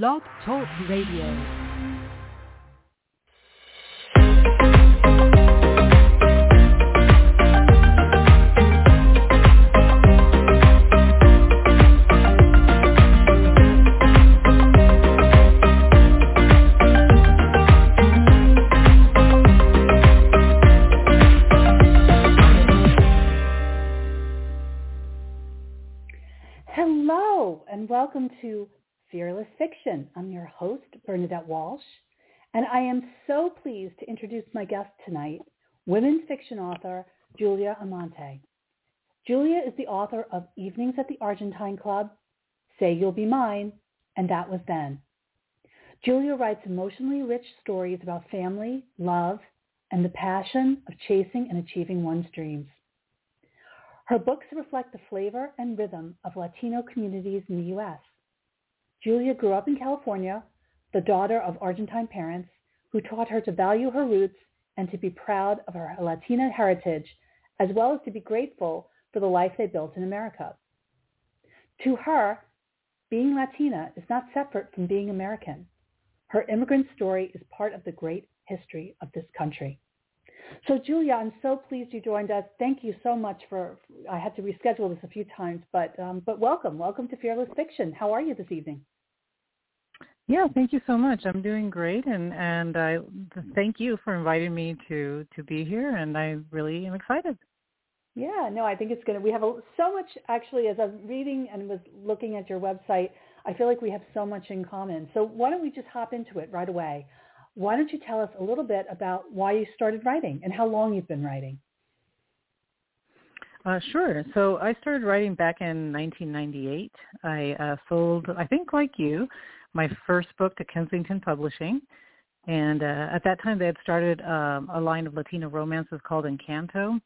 Blog Talk Radio. Hello, and welcome to Fearless Fiction. I'm your host, Bernadette Walsh, and I am so pleased to introduce my guest tonight, women's fiction author Julia Amante. Julia is the author of Evenings at the Argentine Club, Say You'll Be Mine, and That Was Then. Julia writes emotionally rich stories about family, love, and the passion of chasing and achieving one's dreams. Her books reflect the flavor and rhythm of Latino communities in the U.S. Julia grew up in California, the daughter of Argentine parents who taught her to value her roots and to be proud of her Latina heritage, as well as to be grateful for the life they built in America. To her, being Latina is not separate from being American. Her immigrant story is part of the great history of this country. So Julia, I'm so pleased you joined us. Thank you so much for, I had to reschedule this a few times, but, um, but welcome. Welcome to Fearless Fiction. How are you this evening? Yeah, thank you so much. I'm doing great, and and I thank you for inviting me to to be here, and I really am excited. Yeah, no, I think it's going to, we have a, so much actually as I'm reading and was looking at your website, I feel like we have so much in common. So why don't we just hop into it right away? Why don't you tell us a little bit about why you started writing and how long you've been writing? Uh, sure. So I started writing back in 1998. I uh, sold, I think like you, my first book to Kensington Publishing. And uh, at that time, they had started um, a line of Latino romances called Encanto. And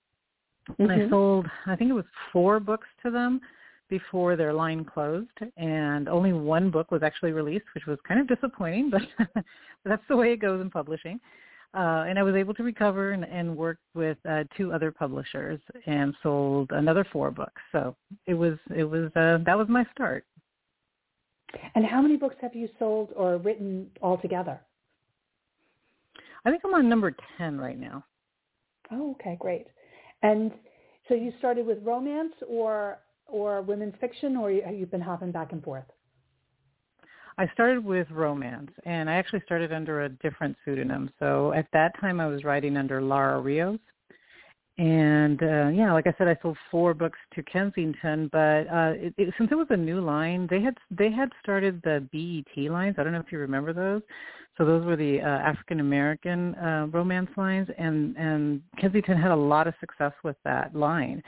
Mm-hmm. I sold, I think it was four books to them before their line closed. And only one book was actually released, which was kind of disappointing, but that's the way it goes in publishing. Uh, and I was able to recover and, and work with uh, two other publishers and sold another four books. So it was, it was, uh, that was my start. And how many books have you sold or written altogether? I think I'm on number 10 right now. Oh, okay, great. And so you started with romance or or women's fiction, or you- have been hopping back and forth? I started with romance, and I actually started under a different pseudonym. So at that time, I was writing under Lara Rios. And uh, yeah, like I said, I sold four books to Kensington, but uh, it, it, since it was a new line, they had they had started the BET lines. I don't know if you remember those. So those were the uh, African American uh, romance lines, and and Kensington had a lot of success with that line.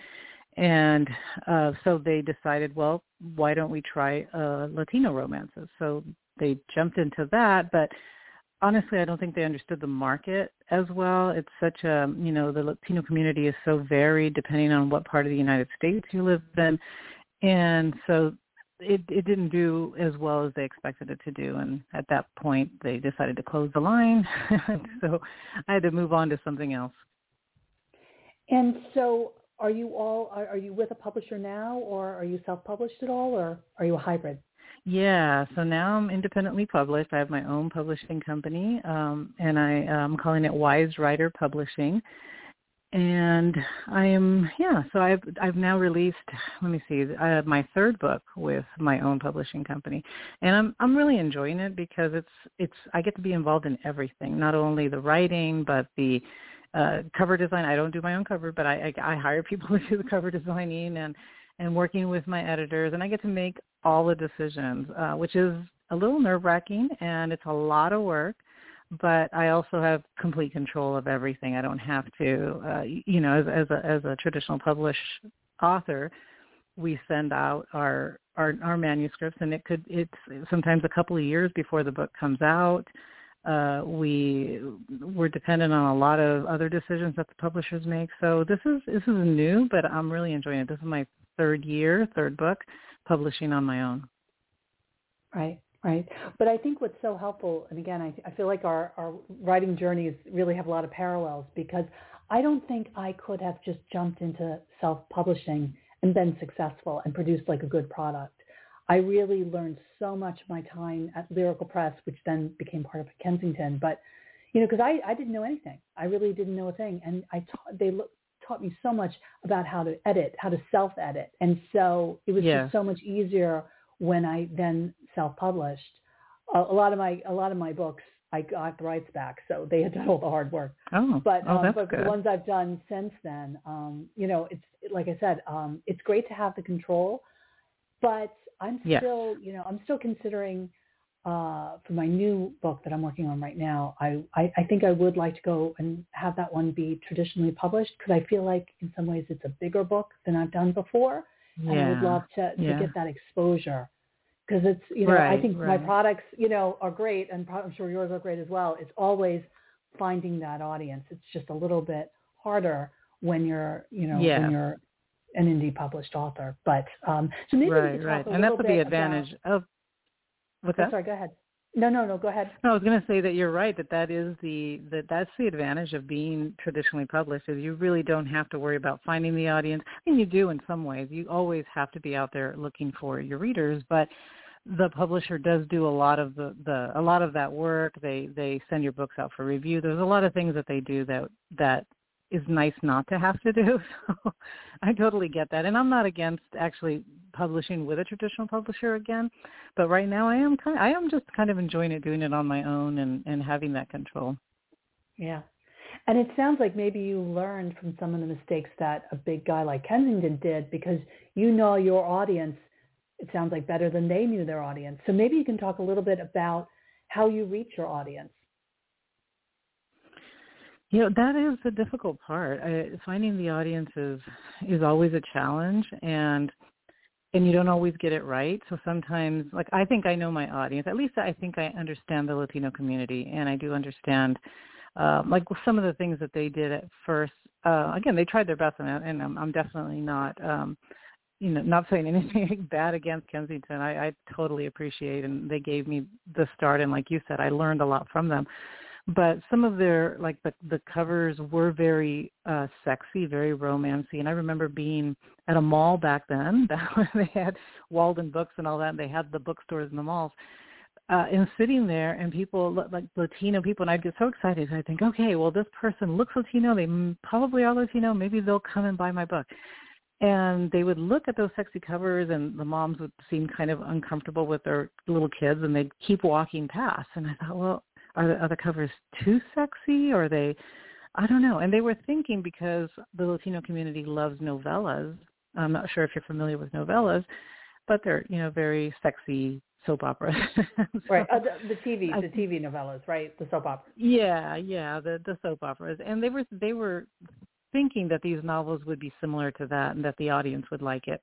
And uh, so they decided, well, why don't we try uh, Latino romances? So they jumped into that, but honestly, I don't think they understood the market as well. It's such a, you know, the Latino community is so varied depending on what part of the United States you live in. And so it, it didn't do as well as they expected it to do. And at that point, they decided to close the line. so I had to move on to something else. And so are you all are, are you with a publisher now, or are you self-published at all, or are you a hybrid? Yeah, so now I'm independently published. I have my own publishing company, um, and I, am calling it Wise Writer Publishing. And I am, yeah, so I've I've now released. Let me see, have my third book with my own publishing company, and I'm I'm really enjoying it because it's it's I get to be involved in everything, not only the writing but the uh, cover design. I don't do my own cover, but I, I I hire people to do the cover designing and and working with my editors, and I get to make all the decisions, uh, which is a little nerve wracking and it's a lot of work. But I also have complete control of everything. I don't have to, uh, you know, as, as a as a traditional published author, we send out our our, our manuscripts, and it could it's sometimes a couple of years before the book comes out. Uh, we we're dependent on a lot of other decisions that the publishers make. So this is this is new, but I'm really enjoying it. This is my third year, third book, publishing on my own. Right, right. But I think what's so helpful, and again, I, I feel like our, our writing journeys really have a lot of parallels because I don't think I could have just jumped into self-publishing and been successful and produced like a good product. I really learned so much my time at Lyrical Press, which then became part of Kensington. But you know, because I, I didn't know anything. I really didn't know a thing, and I ta- they lo- taught me so much about how to edit, how to self-edit, and so it was Yeah. just so much easier when I then self-published. A, a lot of my a lot of my books, I got the rights back, so they had done all the hard work. Oh, But oh, um, that's but good. the ones I've done since then, um, you know, it's like I said, um, it's great to have the control, but I'm Yes. still, you know, I'm still considering uh, for my new book that I'm working on right now. I, I I think I would like to go and have that one be traditionally published because I feel like in some ways it's a bigger book than I've done before, yeah. and I would love to, to Yeah. get that exposure. Because it's, you know, I Right, think my products, you know, are great, and pro- I'm sure yours are great as well. It's always finding that audience. It's just a little bit harder when you're, you know, Yeah. when you're an indie published author. But um, so maybe we right, could talk right. a And that's little the bit advantage of what's that? sorry, go ahead. No, no, no, go ahead. No, I was going to say that you're right. That that is the that that's the advantage of being traditionally published is you really don't have to worry about finding the audience. I mean, you do in some ways. You always have to be out there looking for your readers, but the publisher does do a lot of the, the a lot of that work. They they send your books out for review. There's a lot of things that they do that that is nice not to have to do. So I totally get that, and I'm not against actually publishing with a traditional publisher again. But right now, I am kind. I am just kind of enjoying it, doing it on my own, and and having that control. Yeah. And it sounds like maybe you learned from some of the mistakes that a big guy like Kensington did because you know your audience, it sounds like better than they knew their audience. So maybe you can talk a little bit about how you reach your audience. You know, that is the difficult part. I, finding the audience is is always a challenge, and and you don't always get it right. So sometimes, like I think I know my audience. At least I think I understand the Latino community, and I do understand, uh, like some of the things that they did at first. Uh, again, they tried their best, and, and I'm, I'm definitely not. Um, you know, not saying anything bad against Kensington. I, I totally appreciate, and they gave me the start. And like you said, I learned a lot from them but some of their like the the covers were very uh sexy very romancy and i remember being at a mall back then when they had Waldenbooks and all that and they had the bookstores in the malls uh and sitting there and people like latino people and i'd get so excited i think okay well this person looks latino they probably are latino maybe they'll come and buy my book. And they would look at those sexy covers and the moms would seem kind of uncomfortable with their little kids and they'd keep walking past and i thought well are the other covers too sexy? Or are they i don't know. And they were thinking because the latino community loves novelas. I'm not sure if you're familiar with novelas but they're you know very sexy soap operas. So- Right. Uh, the, the TV, I- the TV novelas, right? The soap operas. yeah yeah the the soap operas. And they were they were thinking that these novels would be similar to that and that the audience would like it.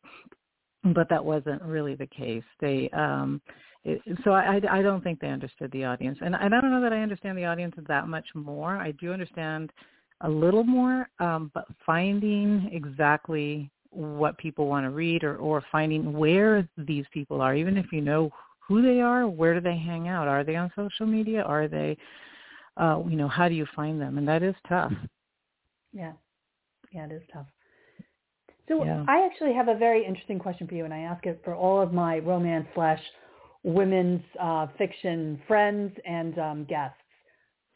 But that wasn't really the case. They um it, so I, I I don't think they understood the audience and I don't know that I understand the audience that much more I do understand a little more um but finding exactly what people want to read or or finding where these people are even if you know who they are where do they hang out are they on social media are they uh you know how do you find them and that is tough Yeah. Yeah, it is tough. So Yeah. I actually have a very interesting question for you, and I ask it for all of my romance slash women's uh, fiction friends and um, guests.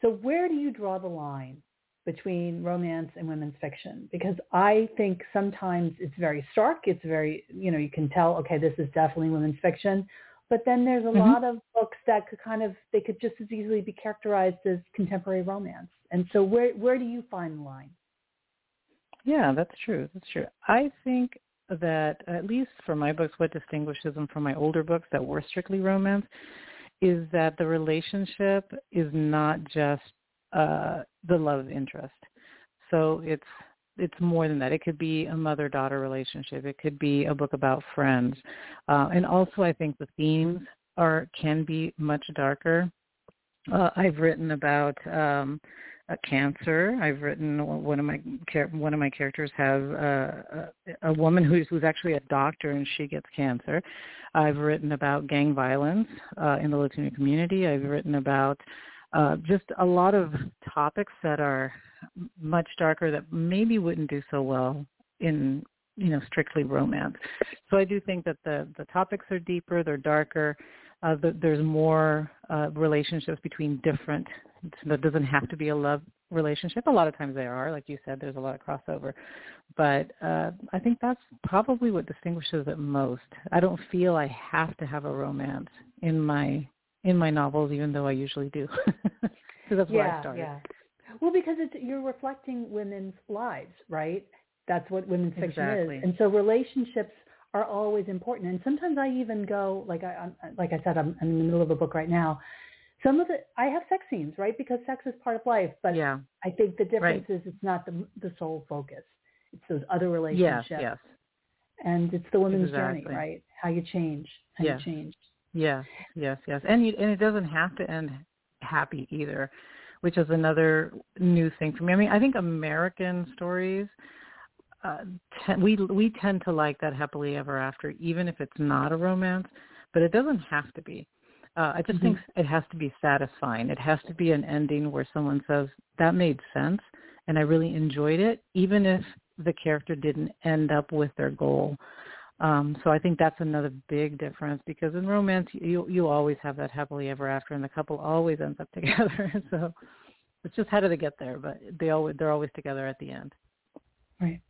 So where do you draw the line between romance and women's fiction? Because I think sometimes it's very stark. It's very, you know, you can tell, okay, this is definitely women's fiction. But then there's a Mhm. lot of books that could kind of, they could just as easily be characterized as contemporary romance. And so where, where do you find the line? Yeah, that's true. That's true. I think that at least for my books, what distinguishes them from my older books that were strictly romance is that the relationship is not just uh, the love interest. So it's it's more than that. It could be a mother-daughter relationship. It could be a book about friends, uh, and also I think the themes are can be much darker. Uh, I've written about um, uh, cancer. I've written one of my one of my characters has uh, a, a woman who's who's actually a doctor and she gets cancer. I've written about gang violence uh, in the Latino community. I've written about uh, just a lot of topics that are much darker that maybe wouldn't do so well in you know strictly romance. So I do think that the the topics are deeper, they're darker. Uh, the, there's more uh, relationships between different. That doesn't have to be a love relationship. A lot of times they are, like you said, there's a lot of crossover. But uh, I think that's probably what distinguishes it most. I don't feel I have to have a romance in my in my novels, even though I usually do. Because that's yeah, where I started. Yeah. Well, because it's you're reflecting women's lives, right? That's what women's fiction exactly. is, and so relationships are always important. And sometimes I even go, like I, like I said, I'm, I'm in the middle of a book right now. Some of it, I have sex scenes, right? Because sex is part of life. But yeah. I think the difference right. is it's not the the sole focus. It's those other relationships. Yes, yes. And it's the woman's exactly. journey, right? How you change, how yes. you change. Yes, yes, yes. And you, and it doesn't have to end happy either, which is another new thing for me. I mean, I think American stories uh, we we tend to like that happily ever after, even if it's not a romance, but it doesn't have to be. Uh, I just mm-hmm. think it has to be satisfying. It has to be an ending where someone says that made sense and I really enjoyed it, even if the character didn't end up with their goal. Um, so I think that's another big difference because in romance you you always have that happily ever after, and the couple always ends up together. so it's just how do they get there? But they always they're always together at the end. Right.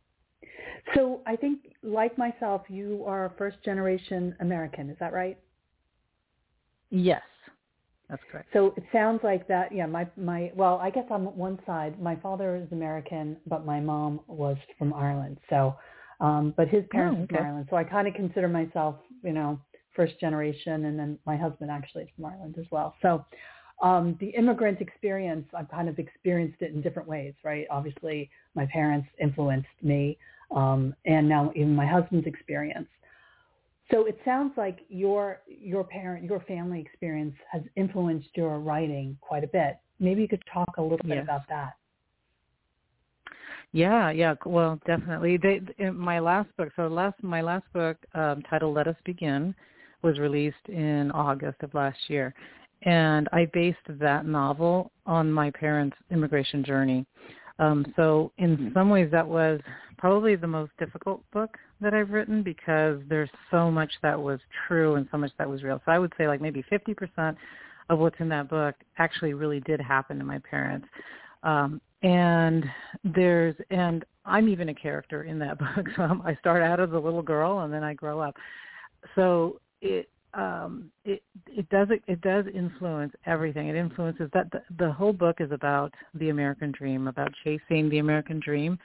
So I think, like myself, you are first generation American. Is that right? Yes, that's correct. So it sounds like that. Yeah, my my. Well, I guess on one side, my father is American, but my mom was from Ireland. So, um, but his parents oh, are from Ireland. So I kind of consider myself, you know, first generation, and then my husband actually is from Ireland as well. So. Um, the immigrant experience, I've kind of experienced it in different ways, right? Obviously, my parents influenced me um, and now even my husband's experience. So it sounds like your your parent your family experience has influenced your writing quite a bit. Maybe you could talk a little bit yes. about that. Yeah, yeah, well, definitely. They, my last book, so last my last book um, titled "Let Us Begin" was released in August of last year, and I based that novel on my parents' immigration journey. Um, so in some ways, that was probably the most difficult book that I've written because there's so much that was true and so much that was real. So I would say like maybe 50% of what's in that book actually really did happen to my parents. Um, and there's and I'm even a character in that book. So I'm, I start out as a little girl and then I grow up. So it um, it it does it does influence everything. It influences that the, the whole book is about the American dream, about chasing the American dream,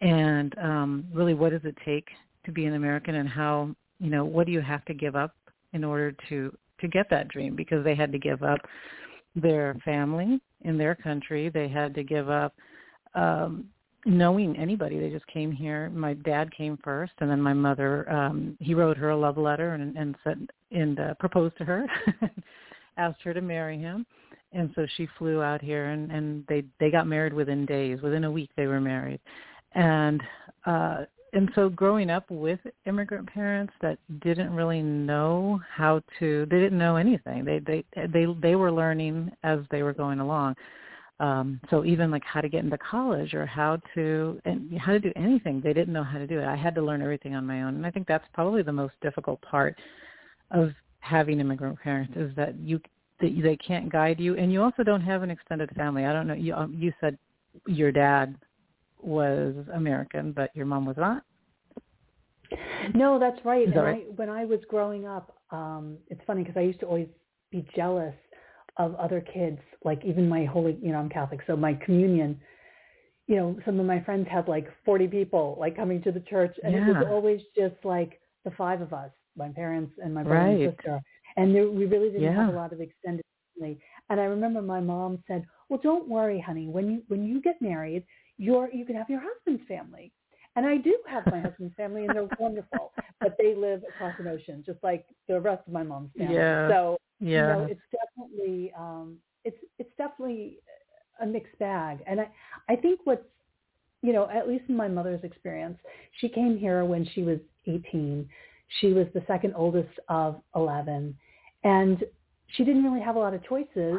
and um, really what does it take to be an American and how you know what do you have to give up in order to to get that dream? Because they had to give up their family in their country. They had to give up um knowing anybody. They just came here. My dad came first and then my mother um he wrote her a love letter and and said and uh, proposed to her asked her to marry him. And so she flew out here and and they they got married within days. Within a week they were married and uh and so growing up with immigrant parents that didn't really know how to they didn't know anything. They they they they were learning as they were going along. Um so even like how to get into college or how to and how to do anything they didn't know how to do it. I had to learn everything on my own. And i think that's probably the most difficult part of having immigrant parents is that you that they can't guide you. And you also don't have an extended family. I don't know you um, you said your dad was American, but your mom was not. No, that's right. That and right? I, when I was growing up, um, it's funny because I used to always be jealous of other kids. Like even my holy, you know, I'm Catholic, so my communion. You know, some of my friends had like 40 people like coming to the church, and yeah. it was always just like the five of us, my parents and my brother right. and sister, and there, we really didn't yeah. have a lot of extended family. And I remember my mom said, "Well, don't worry, honey. When you when you get married, you're you can have your husband's family." And I do have my husband's family, and they're wonderful, but they live across an ocean, just like the rest of my mom's family. Yeah. So yeah. you know, it's definitely um, it's it's definitely a mixed bag. And I I think what's you know, at least in my mother's experience, she came here when she was 18. She was the second oldest of 11, and she didn't really have a lot of choices,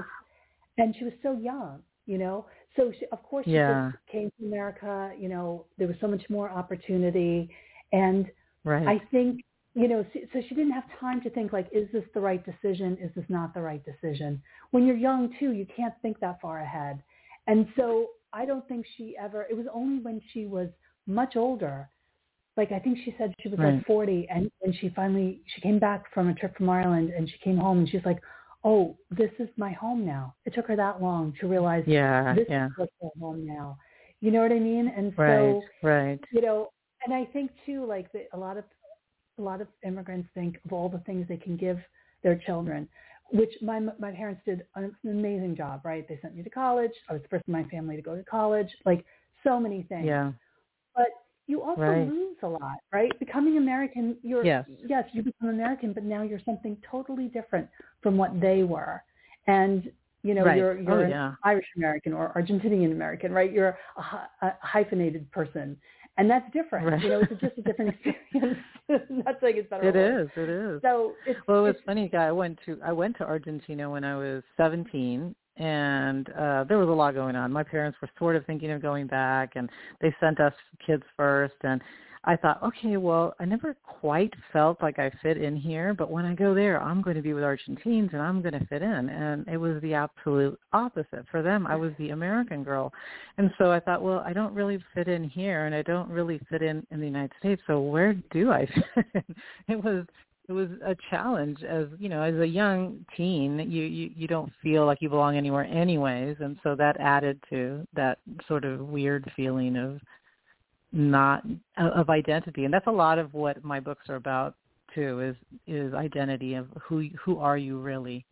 and she was so young, you know. So she, of course she yeah. just came to America. You know, there was so much more opportunity, And right. I think, you know, so she didn't have time to think like, is this the right decision? Is this not the right decision? When you're young too, you can't think that far ahead. And so I don't think she ever, it was only when she was much older, like I think she said she was Right. like 40 and, and she finally, she came back from a trip from Ireland and she came home and she's like, oh, this is my home now. It took her that long to realize yeah, this yeah. is her home now. You know what I mean? And Right, so, right. you know, and I think too, like the, a lot of a lot of immigrants think of all the things they can give their children, which my my parents did an amazing job. Right? They sent me to college. I was the first in my family to go to college. Like so many things. Yeah. But you also Right. lose a lot, right? Becoming American, you're Yes. yes, you become American, but now you're something totally different from what they were, and you know Right. you're Oh, you're an yeah. Irish American or Argentinian American, right? You're a, a hyphenated person, and that's different. Right. You know, it's just a different experience. Not saying it's better. It is. It is. So it's Well, it was it's, funny, guy. I went to I went to Argentina when I was 17, and uh there was a lot going on. My parents were sort of thinking of going back, and they sent us kids first. And I thought, okay, well, I never quite felt like I fit in here, but when I go there, I'm going to be with Argentines, and I'm going to fit in. And it was the absolute opposite for them. I was the American girl, and so I thought, well, I don't really fit in here, and I don't really fit in in the United States. So where do I fit in? It was it was a challenge as you know as a young teen you, you you don't feel like you belong anywhere anyways. And so that added to that sort of weird feeling of not of identity. And that's a lot of what my books are about too is is identity of who who are you really?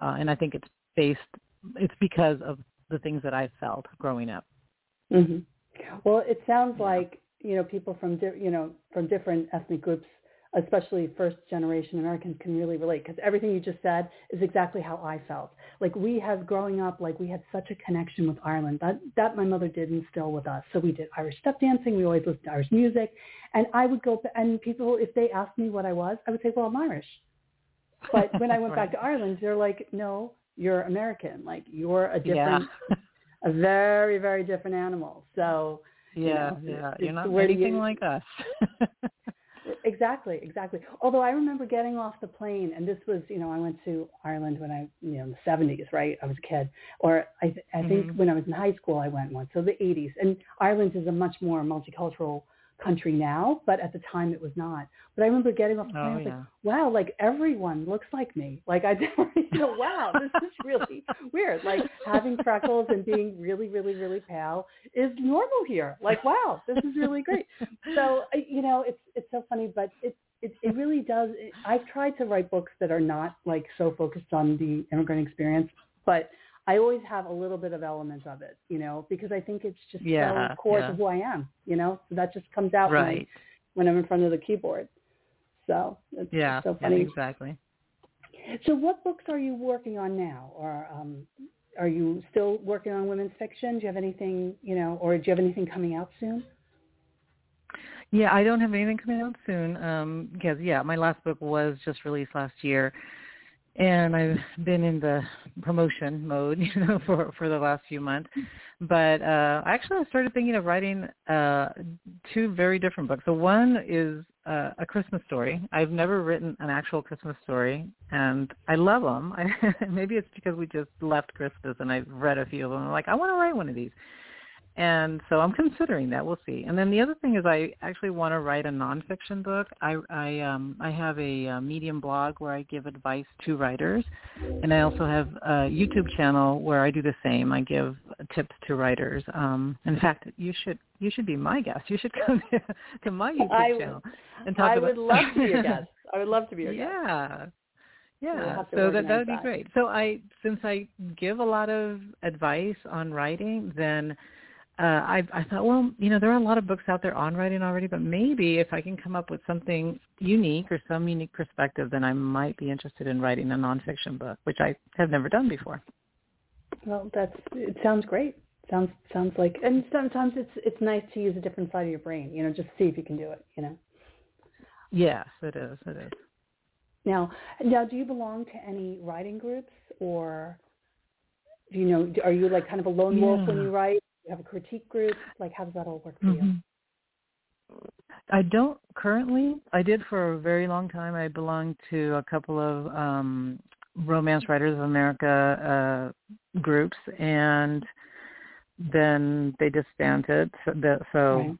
Uh, and i think it's based it's because of the things that i felt growing up. Hmm Well, it sounds like you know people from di- you know from different ethnic groups, especially first generation Americans, can really relate because everything you just said is exactly how I felt. Like we have growing up, like we had such a connection with Ireland that that my mother did instill with us. So we did Irish step dancing. We always listened to Irish music, and I would go and people if they asked me what I was, I would say, well, I'm Irish. But when I went back to Ireland, they're like, no, you're American. Like you're a different yeah a very, very different animal. So yeah know, yeah it's- you're not anything you- like us exactly, exactly. Although I remember getting off the plane, and this was, you know, I went to Ireland when I, you know, in the seventies, right? I was a kid, or I, th- I think Mhm. when I was in high school, I went once. So the eighties, and Ireland is a much more multicultural country now, but at the time it was not. But I remember getting the plane, oh I was like, yeah wow, like everyone looks like me. Like I, you know, wow, this is really weird. Like having freckles and being really, really, really pale is normal here. Like wow, this is really great. So you know, it's it's so funny, but it it, it really does. It, I've tried to write books that are not like so focused on the immigrant experience, but I always have a little bit of elements of it, you know, because I think it's just Yeah, so core yeah. to who I am, you know. So that just comes out when, right when I'm in front of the keyboard. So it's yeah, so yeah funny. exactly So what books are you working on now? Or um, are you still working on women's fiction? Do you have anything, you know, or do you have anything coming out soon? Yeah, I don't have anything coming out soon um, because yeah, my last book was just released last year, and I've been in the promotion mode, you know, for for the last few months. But uh, actually, I started thinking of writing uh, two very different books. So one is uh, a Christmas story. I've never written an actual Christmas story, and I love them. I, maybe it's because we just left Christmas, and I've read a few of them. I'm like, I want to write one of these and so I'm considering that. We'll see. And then the other thing is, I actually want to write a nonfiction book. I I um I have a, uh Medium blog where I give advice to writers, and I also have a YouTube channel where I do the same. I give tips to writers. Um, in fact, you should you should be my guest. You should come to, my YouTube I channel and talk I about. I would love to be your guest. I would love to be your guest. Yeah. We'll Yeah, so that that would be that. great. So I, since I give a lot of advice on writing, then uh, I, I thought, well, you know, there are a lot of books out there on writing already, but maybe if I can come up with something unique or some unique perspective, then I might be interested in writing a nonfiction book, which I have never done before. Well, that's it. Sounds great. Sounds sounds like, and sometimes it's it's nice to use a different side of your brain. You know, just see if you can do it. You know. Yes, it is. It is. Now, now, do you belong to any writing groups, or do you know? Are you like kind of a lone wolf when you write? You have a critique group? Like, how does that all work for you? Mhm. I don't currently. I did for a very long time. I belonged to a couple of um Romance Writers of America uh groups and then they disbanded. So, the, so Right.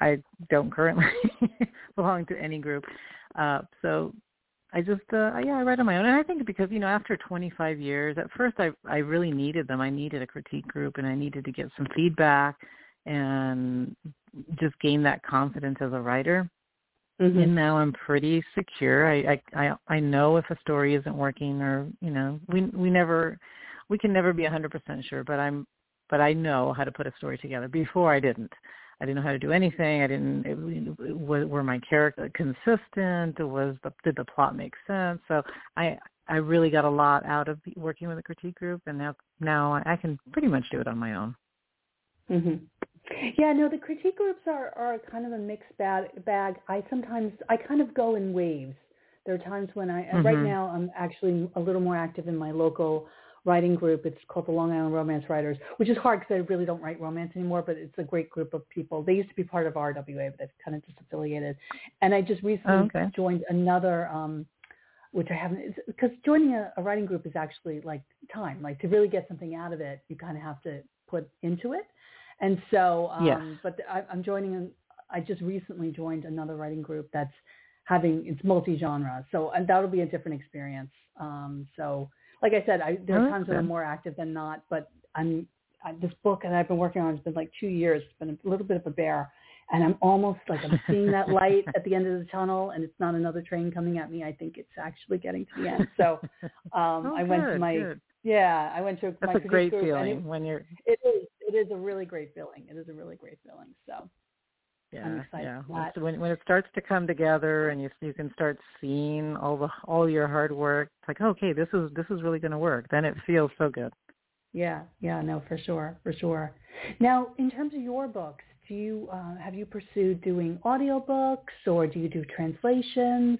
I don't currently belong to any group. Uh so I just uh yeah, I write on my own. And I think because, you know, after 25 years, at first I I really needed them. I needed a critique group and I needed to get some feedback and just gain that confidence as a writer. Mhm. And now I'm pretty secure. I, I I I know if a story isn't working or, you know, we we never we can never be a 100% sure, but I'm but I know how to put a story together. Before I didn't. I didn't know how to do anything. I didn't. It, it, were were my character consistent? Was the did the plot make sense? So I I really got a lot out of working with a critique group, and now now I can pretty much do it on my own. hmm Yeah, no, the critique groups are are kind of a mixed bag. Bag. I sometimes I kind of go in waves. There are times when I and right now I'm actually a little more active in my local writing group. It's called the Long Island Romance Writers, which is hard because I really don't write romance anymore. But it's a great group of people. They used to be part of RWA, but they've kind of disaffiliated. And I just recently Oh, okay. joined another. um which I haven't, because joining a, a writing group is actually like time. Like to really get something out of it, you kind of have to put into it. And so, um, Yes. but I, I'm joining, I just recently joined another writing group that's having, it's multi-genre. So and that'll be a different experience. Um, so like I said, I, there Oh, are times when I'm more active than not, but I'm, I, this book that I've been working on has been like two years. It's been a little bit of a bear. And I'm almost like I'm seeing that light at the end of the tunnel, and it's not another train coming at me. I think it's actually getting to the end. So um, oh, I went to my good. yeah, I went to That's my a great group, feeling when you're It, it is. It is a really great feeling. It is a really great feeling. So yeah yeah When when when it starts to come together and you you can start seeing all the all your hard work it's like okay this is this is really going to work then it feels so good yeah, yeah, no, for sure, for sure. Now, in terms of your books, do you uh, have you pursued doing audiobooks or do you do translations?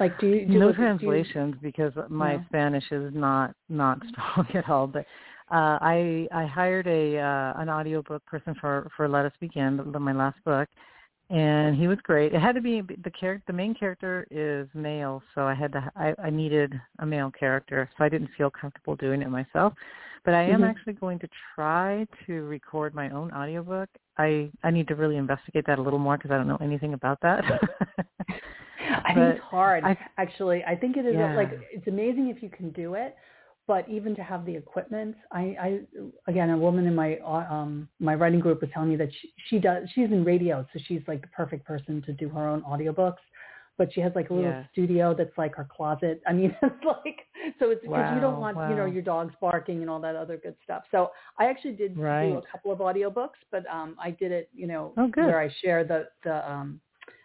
Like, do you do no do you- translations because my. Spanish is not not strong at all. But uh, I I hired a uh, an audiobook person for for Let Us Begin, my last book, and he was great. It had to be the character. The main character is male, so I had to. I, I needed a male character, so I didn't feel comfortable doing it myself. But I am Mhm. actually going to try to record my own audiobook. I I need to really investigate that a little more because I don't know anything about that. I think it's hard. I- actually, I think it is Yeah. like it's amazing if you can do it, but even to have the equipment, I, I again, a woman in my uh, um my writing group was telling me that she, she does. She's in radio, so she's like the perfect person to do her own audiobooks. But she has like a little Yeah. studio that's like her closet. I mean, it's like so it's because you don't Wow, want you know your dogs barking and all that other good stuff. So I actually did do a couple of audiobooks, but um I did it you know Oh, where I share the the um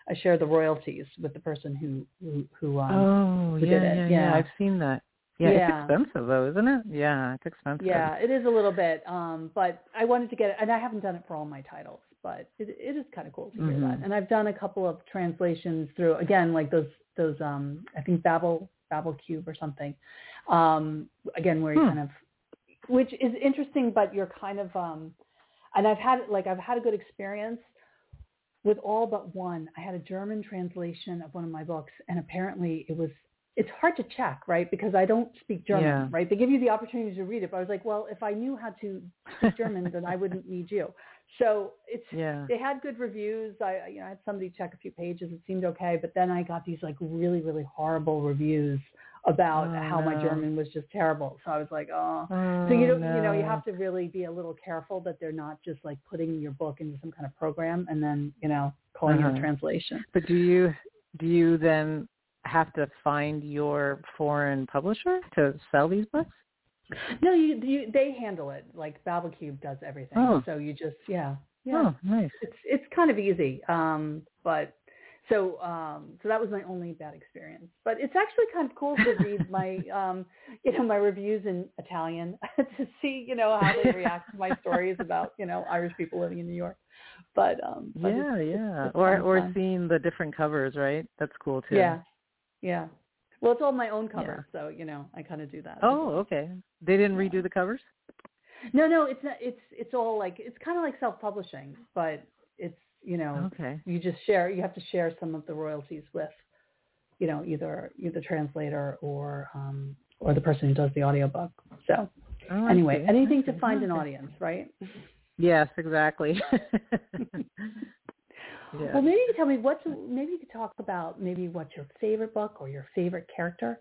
I share the royalties with the person who who, who um Oh, who yeah, did it. yeah, Yeah. I've seen that. Yeah, Yeah. it's expensive though, isn't it? Yeah, it's expensive. yeah it is a little bit um but I wanted to get it and I haven't done it for all my titles but it it is kind of cool to hear that Mhm. and I've done a couple of translations through again like those those um I think Babel Babel Cube or something um again where you Hmm. kind of which is interesting but you're kind of um and I've had like I've had a good experience with all but one. I had a German translation of one of my books, and apparently it was. It's hard to check, right? Because I don't speak German, Yeah. right? They give you the opportunity to read it, but I was like, well, if I knew how to speak German, then I wouldn't need you. So it's Yeah. they had good reviews. I you know I had somebody check a few pages. It seemed okay, but then I got these like really really horrible reviews about Oh, how my. German was just terrible. So I was like, oh, Oh, so you don't, you know, you have to really be a little careful that they're not just like putting your book into some kind of program and then, you know, calling it Uh-huh. a translation. But do you do you then have to find your foreign publisher to sell these books? No, you, you they handle it. Like Babelcube does everything. Oh. So you just, yeah, yeah. Oh, nice. It's it's kind of easy. Um, but so um, so that was my only bad experience. But it's actually kind of cool to read my um, you know my reviews in Italian to see you know how they react to my stories about you know Irish people living in New York. But um, but Yeah, it's- yeah. it's Or or fun. seeing the different covers, right? That's cool too. Yeah, yeah. Well, it's all my own covers, so you know I kind of do that. Oh, okay. They didn't Yeah. redo the covers? No, no, it's not, it's it's all like it's kind of like self-publishing, but it's you know, Okay. you just share. You have to share some of the royalties with, you know, either either the translator or um, or the person who does the audiobook. So Oh, anyway, anything to find an audience, right? Yes, exactly. yeah. Well, maybe you could tell me what's maybe you could talk about maybe what's your favorite book or your favorite character.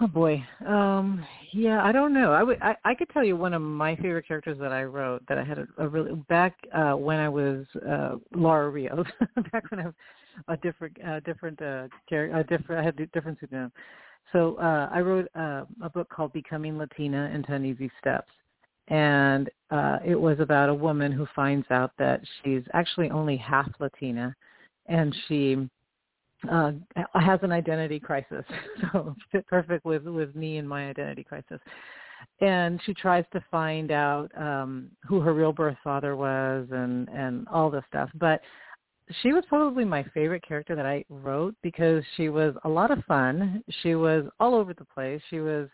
Oh boy. Um yeah, I don't know. I would I, I could tell you one of my favorite characters that I wrote that I had a, a really back uh when I was uh Laura Rios back when I was a different uh different uh character a different I had a different pseudonym. So uh I wrote uh, a book called Becoming Latina in 10 Easy Steps. And uh it was about a woman who finds out that she's actually only half Latina and she uh, has an identity crisis. So fit perfect with with me and my identity crisis. And she tries to find out um, who her real birth father was and and all this stuff. But she was probably my favorite character that I wrote because she was a lot of fun. She was all over the place. She was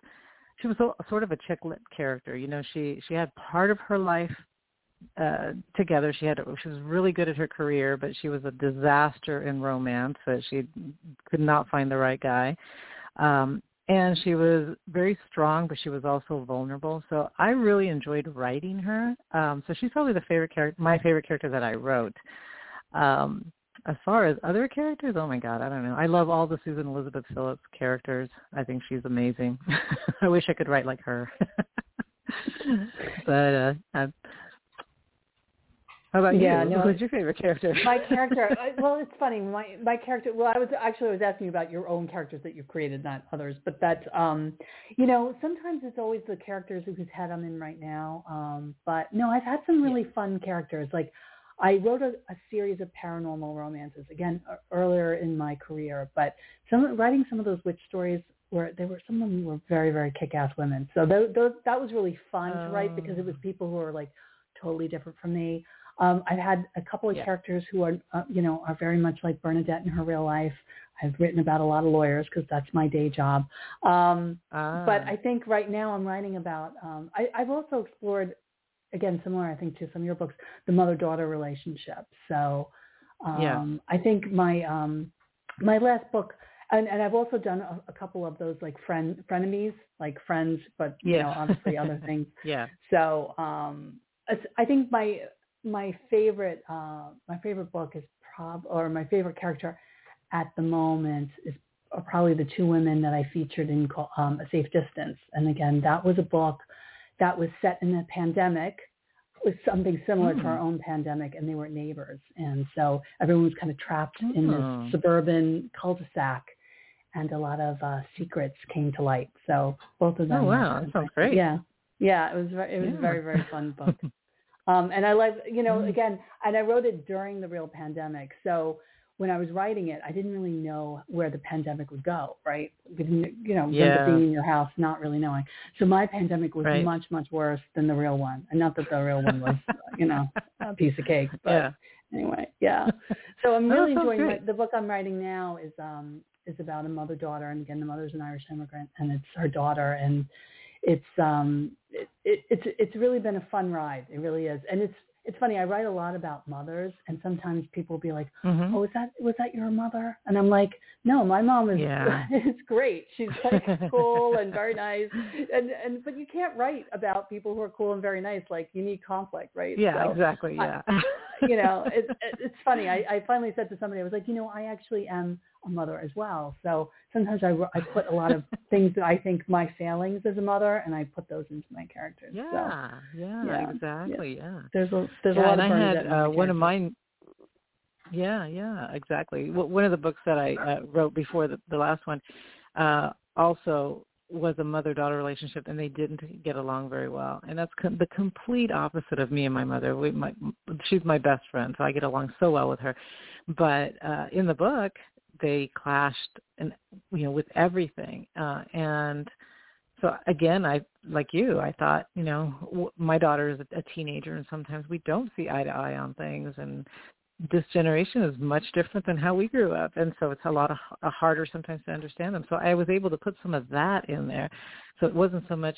she was a, sort of a chick lit character. You know, she she had part of her life uh together. She had she was really good at her career but she was a disaster in romance so she could not find the right guy. Um and she was very strong but she was also vulnerable. So i really enjoyed writing her. Um so she's probably the favorite character my favorite character that i wrote. Um as far as other characters oh my god i don't know i love all the susan elizabeth phillips characters i think she's amazing i wish i could write like her but uh I, how about Yeah, you? no, Who's your favorite character? My character. Well, it's funny. My my character. Well, I was actually I was asking you about your own characters that you've created, not others. But that's um, you know, sometimes it's always the characters whose head I'm in right now. Um, but no, I've had some really fun characters. Like I wrote a, a series of paranormal romances again earlier in my career, but some writing some of those witch stories were there were some of them were very very kick-ass women. So those, those that was really fun to write because it was Oh. people who were like totally different from me. Um, I've had a couple of Yeah. characters who are, uh, you know, are very much like Bernadette in her real life. I've written about a lot of lawyers because that's my day job. Um, Ah. but I think right now I'm writing about. Um, I, I've also explored, again, similar I think to some of your books, the mother-daughter relationship. So um, Yeah. I think my um, my last book, and, and I've also done a, a couple of those like friend frenemies, like friends, but you Yeah. know, obviously other things. yeah. So um, I think my my favorite uh, my favorite book is prob or my favorite character at the moment is are probably the two women that I featured in um, A Safe Distance. And again, that was a book that was set in a pandemic with something similar to Hmm. our own pandemic, and they were neighbors. And so everyone was kind of trapped in Oh. this suburban cul-de-sac, and a lot of uh, secrets came to light. So both of them. Oh wow, that sounds great. Yeah, yeah, it was very, it was a very very fun book. Um, and I like, you know, Mm. again, and I wrote it during the real pandemic. So when I was writing it, I didn't really know where the pandemic would go, right? You know, Yeah. being in your house, not really knowing. So my pandemic was Right. much, much worse than the real one. And not that the real one was, you know, a piece of cake, but yeah. anyway, yeah. So I'm really enjoying my, the book I'm writing now is um is about a mother daughter, and again, the mother's an Irish immigrant, and it's her daughter, and it's um it, it, it's it's really been a fun ride. It really is, and it's it's funny. I write a lot about mothers, and sometimes people will be like, Mhm. "Oh, was that was that your mother?" And I'm like, "No, my mom is Yeah. is great. She's like cool and very nice, and and but you can't write about people who are cool and very nice. Like you need conflict, right? yeah, So, exactly. I- Yeah. you know, it, it, it's funny. I, I finally said to somebody, I was like, you know, I actually am a mother as well. So sometimes I, I put a lot of things that I think my failings as a mother, and I put those into my characters. So yeah, yeah, yeah, exactly. Yeah. there's a there's a yeah, lot and of I had uh, one of mine. Yeah, yeah, exactly. W- One of the books that I uh, wrote before the, the last one uh, also was a mother-daughter relationship, and they didn't get along very well. And that's com- the complete opposite of me and my mother. We, my, she's my best friend, so I get along so well with her. But uh, in the book, they clashed, and you know, with everything. Uh, and so again, I like you. I thought, you know, w- my daughter is a, a teenager, and sometimes we don't see eye to eye on things, and this generation is much different than how we grew up, and so it's a lot of, uh, harder sometimes to understand them. So I was able to put some of that in there. So it wasn't so much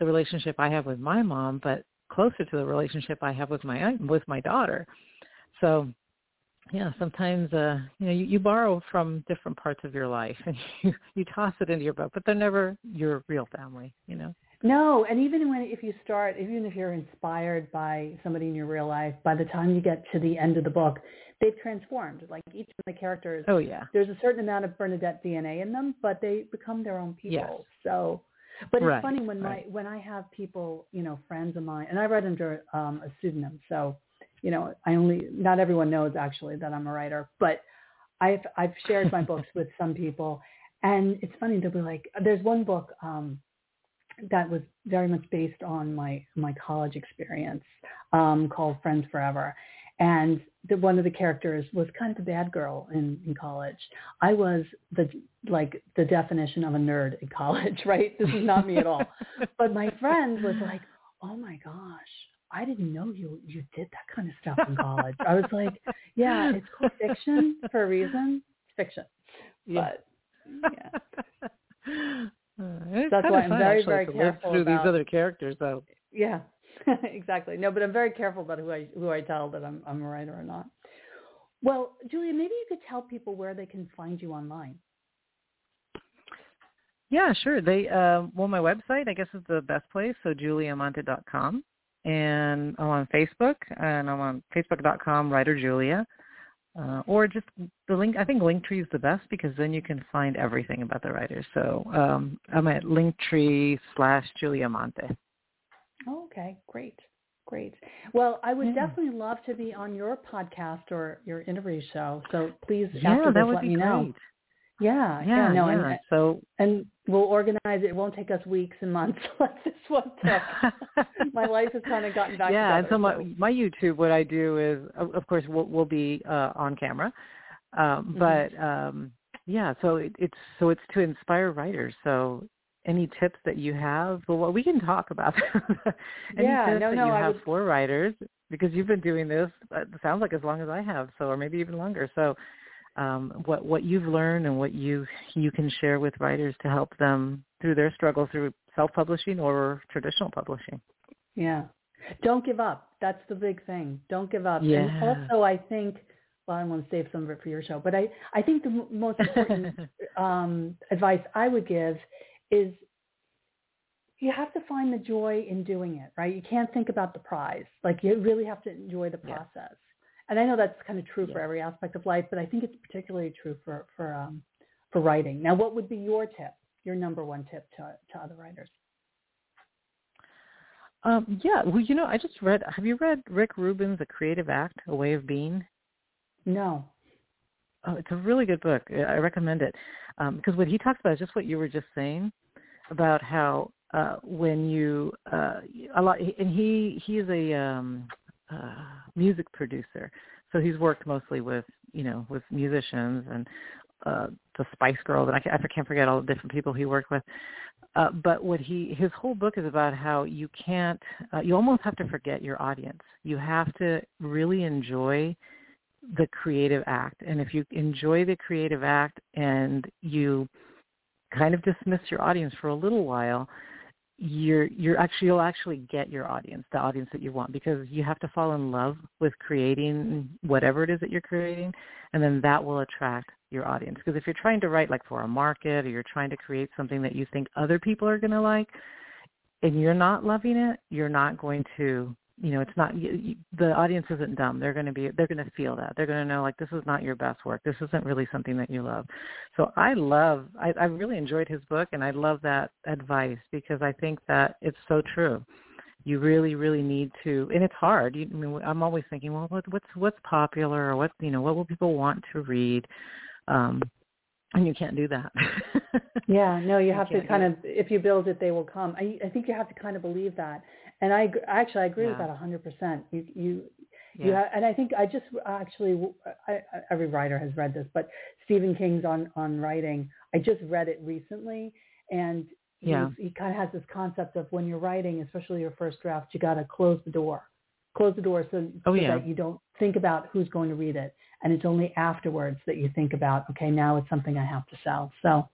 the relationship I have with my mom, but closer to the relationship I have with my with my daughter. So yeah, sometimes uh, you know you, you borrow from different parts of your life and you you toss it into your book, but they're never your real family, you know. No, and even when if you start, even if you're inspired by somebody in your real life, by the time you get to the end of the book, they've transformed. Like each of the characters, oh yeah, there's a certain amount of Bernadette DNA in them, but they become their own people. Yes. So, but it's right, funny when right. my when I have people, you know, friends of mine, and I write under um, a pseudonym, so you know, I only not everyone knows actually that I'm a writer, but I've I've shared my books with some people, and it's funny they'll be like, there's one book. um that was very much based on my my college experience um, called Friends Forever, and the, one of the characters was kind of the bad girl in in college. I was the like the definition of a nerd in college, right? This is not me at all. but my friend was like, "Oh my gosh, I didn't know you you did that kind of stuff in college." I was like, "Yeah, it's called fiction for a reason. It's fiction." But yeah. It's That's why I'm very, very careful through about- these other characters, though. Yeah, exactly. No, but I'm very careful about who I who I tell that I'm I'm a writer or not. Well, Julia, maybe you could tell people where they can find you online. Yeah, sure. They uh, well, my website I guess is the best place. So juliaamante.com, and I'm on Facebook, and I'm on facebook.com writer Julia, uh, or just the link. I think Linktree is the best because then you can find everything about the writers. So um, I'm at Linktree slash Julia Amante. Okay, great, great. Well, I would Yeah. definitely love to be on your podcast or your interview show. So please, Yeah, after this, would let be great. know. Yeah, Yeah, no, yeah. and So and we'll organize it. It won't take us weeks and months like this one took. my life has kind of gotten back yeah, and together. so my my YouTube, what I do is, of course, we'll, we'll be uh, on camera, um, Mhm. but um, yeah, so it, it's so it's to inspire writers. So any tips that you have, well, we can talk about any Yeah, tips no, that no, you I have would- for writers because you've been doing this. uh, It sounds like as long as I have, so or maybe even longer. So. Um, what what you've learned and what you you can share with writers to help them through their struggle through self publishing or traditional publishing. Yeah. Don't give up. That's the big thing. Don't give up. Yeah. And also, I think, well, I want to save some of it for your show, but I, I think the m- most important um, advice I would give is you have to find the joy in doing it, right? You can't think about the prize. Like you really have to enjoy the Yeah. And I know that's kind of true for every aspect of life, but I think it's particularly true for for um, for writing. Now, what would be your tip? Your number one tip to to other writers? Um, yeah, well, you know, I just read. Have you read Rick Rubin's *A Creative Act: A Way of Being*? No. Oh, it's a really good book. I recommend it um, because what he talks about is just what you were just saying about how uh, when you uh, a lot, and he he is a um, uh, music producer, so he's worked mostly with you know with musicians and uh, the Spice Girls, and I, can't- I can't forget all the different people he worked with. Uh, but what he his whole book is about how you can't uh, you almost have to forget your audience. You have to really enjoy the creative act, and if you enjoy the creative act and you kind of dismiss your audience for a little while, you're you're actually you'll actually get your audience, the audience that you want, because you have to fall in love with creating whatever it is that you're creating, and then that will attract your audience. Because if you're trying to write like for a market or you're trying to create something that you think other people are going to like, and you're not loving it, you're not going to you know it's not you, you, the audience isn't dumb. They're going to be they're going to feel that. They're going to know like this is not your best work. This isn't really something that you love. So i love i i really enjoyed his book and i love that advice because i think that it's so true. You really really need to and it's hard. You, I mean, i'm always thinking well what, what's what's popular or what you know what will people want to read? Um and you can't do that. Yeah, no, you have to kind of, if you build it, they will come. I, I think you have to kind of believe that. And I actually, I agree with Yeah. that 100%. You, you, you have, and I think I just actually, I, every writer has read this, but Stephen King's on, on writing, I just read it recently and Yeah. he kind of has this concept of when you're writing, especially your first draft, you got to close the door. Close the door so, Oh, so yeah. that you don't think about who's going to read it. And it's only afterwards that you think about, okay, now it's something I have to sell. So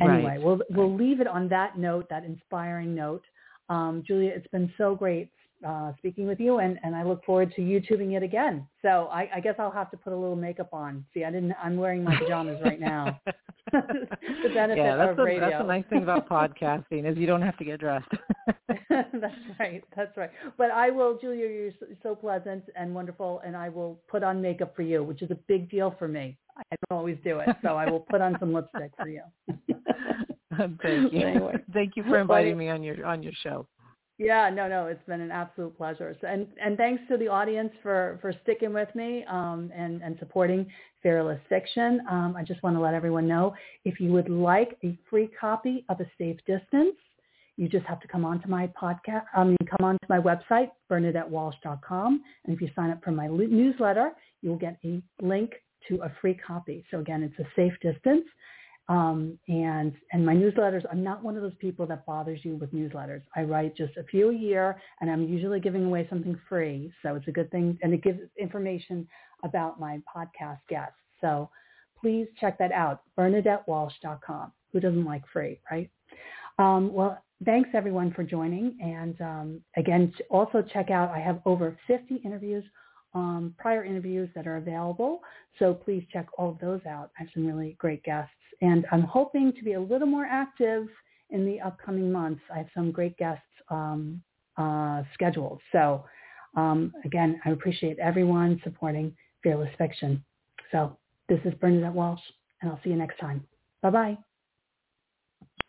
anyway, Right. we'll we'll leave it on that note, that inspiring note. Um, Julia, it's been so great uh, speaking with you, and, and I look forward to YouTubing it again. So I, I guess I'll have to put a little makeup on. See, I didn't. I'm wearing my pajamas right now. the benefit yeah, that's of a, radio. That's a nice thing about podcasting is you don't have to get dressed. that's right. That's right. But I will, Julia. You're so pleasant and wonderful, and I will put on makeup for you, which is a big deal for me. I don't always do it, so I will put on some lipstick for you. Thank you. Anyway. Thank you for inviting me on your on your show. Yeah, no, no, it's been an absolute pleasure. So, and and thanks to the audience for for sticking with me um, and and supporting Fearless Fiction. Um, I just want to let everyone know if you would like a free copy of A Safe Distance, you just have to come onto my podcast. I mean, come onto my website bernadettewalsh.com, and if you sign up for my newsletter, you'll get a link to a free copy. So again, it's A Safe Distance. Um, and and my newsletters, I'm not one of those people that bothers you with newsletters. I write just a few a year, and I'm usually giving away something free, so it's a good thing, and it gives information about my podcast guests. So please check that out, BernadetteWalsh.com. Who doesn't like free, right? Um, well, thanks everyone for joining, and um, again, also check out. I have over 50 interviews um, prior interviews that are available. So please check all of those out. I have some really great guests. And I'm hoping to be a little more active in the upcoming months. I have some great guests um, uh, scheduled. So um, again, I appreciate everyone supporting Fearless Fiction. So this is Bernadette Walsh, and I'll see you next time. Bye-bye.